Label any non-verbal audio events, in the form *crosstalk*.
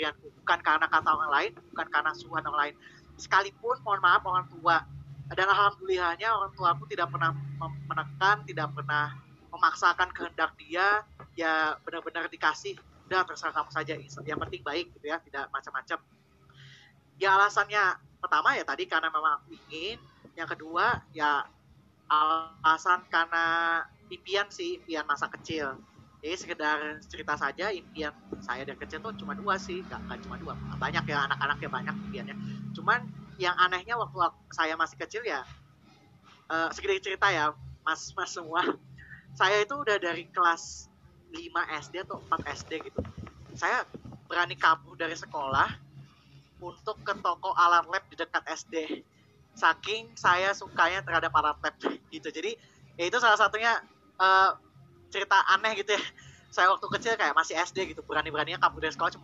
pendirianku bukan karena kata orang lain bukan karena suruhan orang lain. Sekalipun mohon maaf orang tua. Dan alhamdulillahnya orang tua aku tidak pernah menekan tidak pernah memaksakan kehendak dia. Ya benar-benar dikasih. Udah terserah kamu saja. Yang penting baik gitu ya. Tidak macam-macam. Ya alasannya pertama ya tadi karena memang aku ingin. Yang kedua ya alasan karena impian sih impian masa kecil jadi sekedar cerita saja impian saya dari kecil tuh cuma dua sih gak, gak cuma dua. Banyak ya anak-anaknya banyak impiannya. Cuman yang anehnya waktu saya masih kecil ya uh, sedikit cerita ya mas mas semua. *laughs* Saya itu udah dari kelas 5 SD atau 4 SD gitu. Saya berani kabur dari sekolah untuk ke toko alat lab di dekat SD saking saya sukanya terhadap alat lab *laughs* gitu. Jadi ya itu salah satunya uh, cerita aneh gitu ya. Saya waktu kecil kayak masih SD gitu berani-beraninya kabur dari sekolah cuma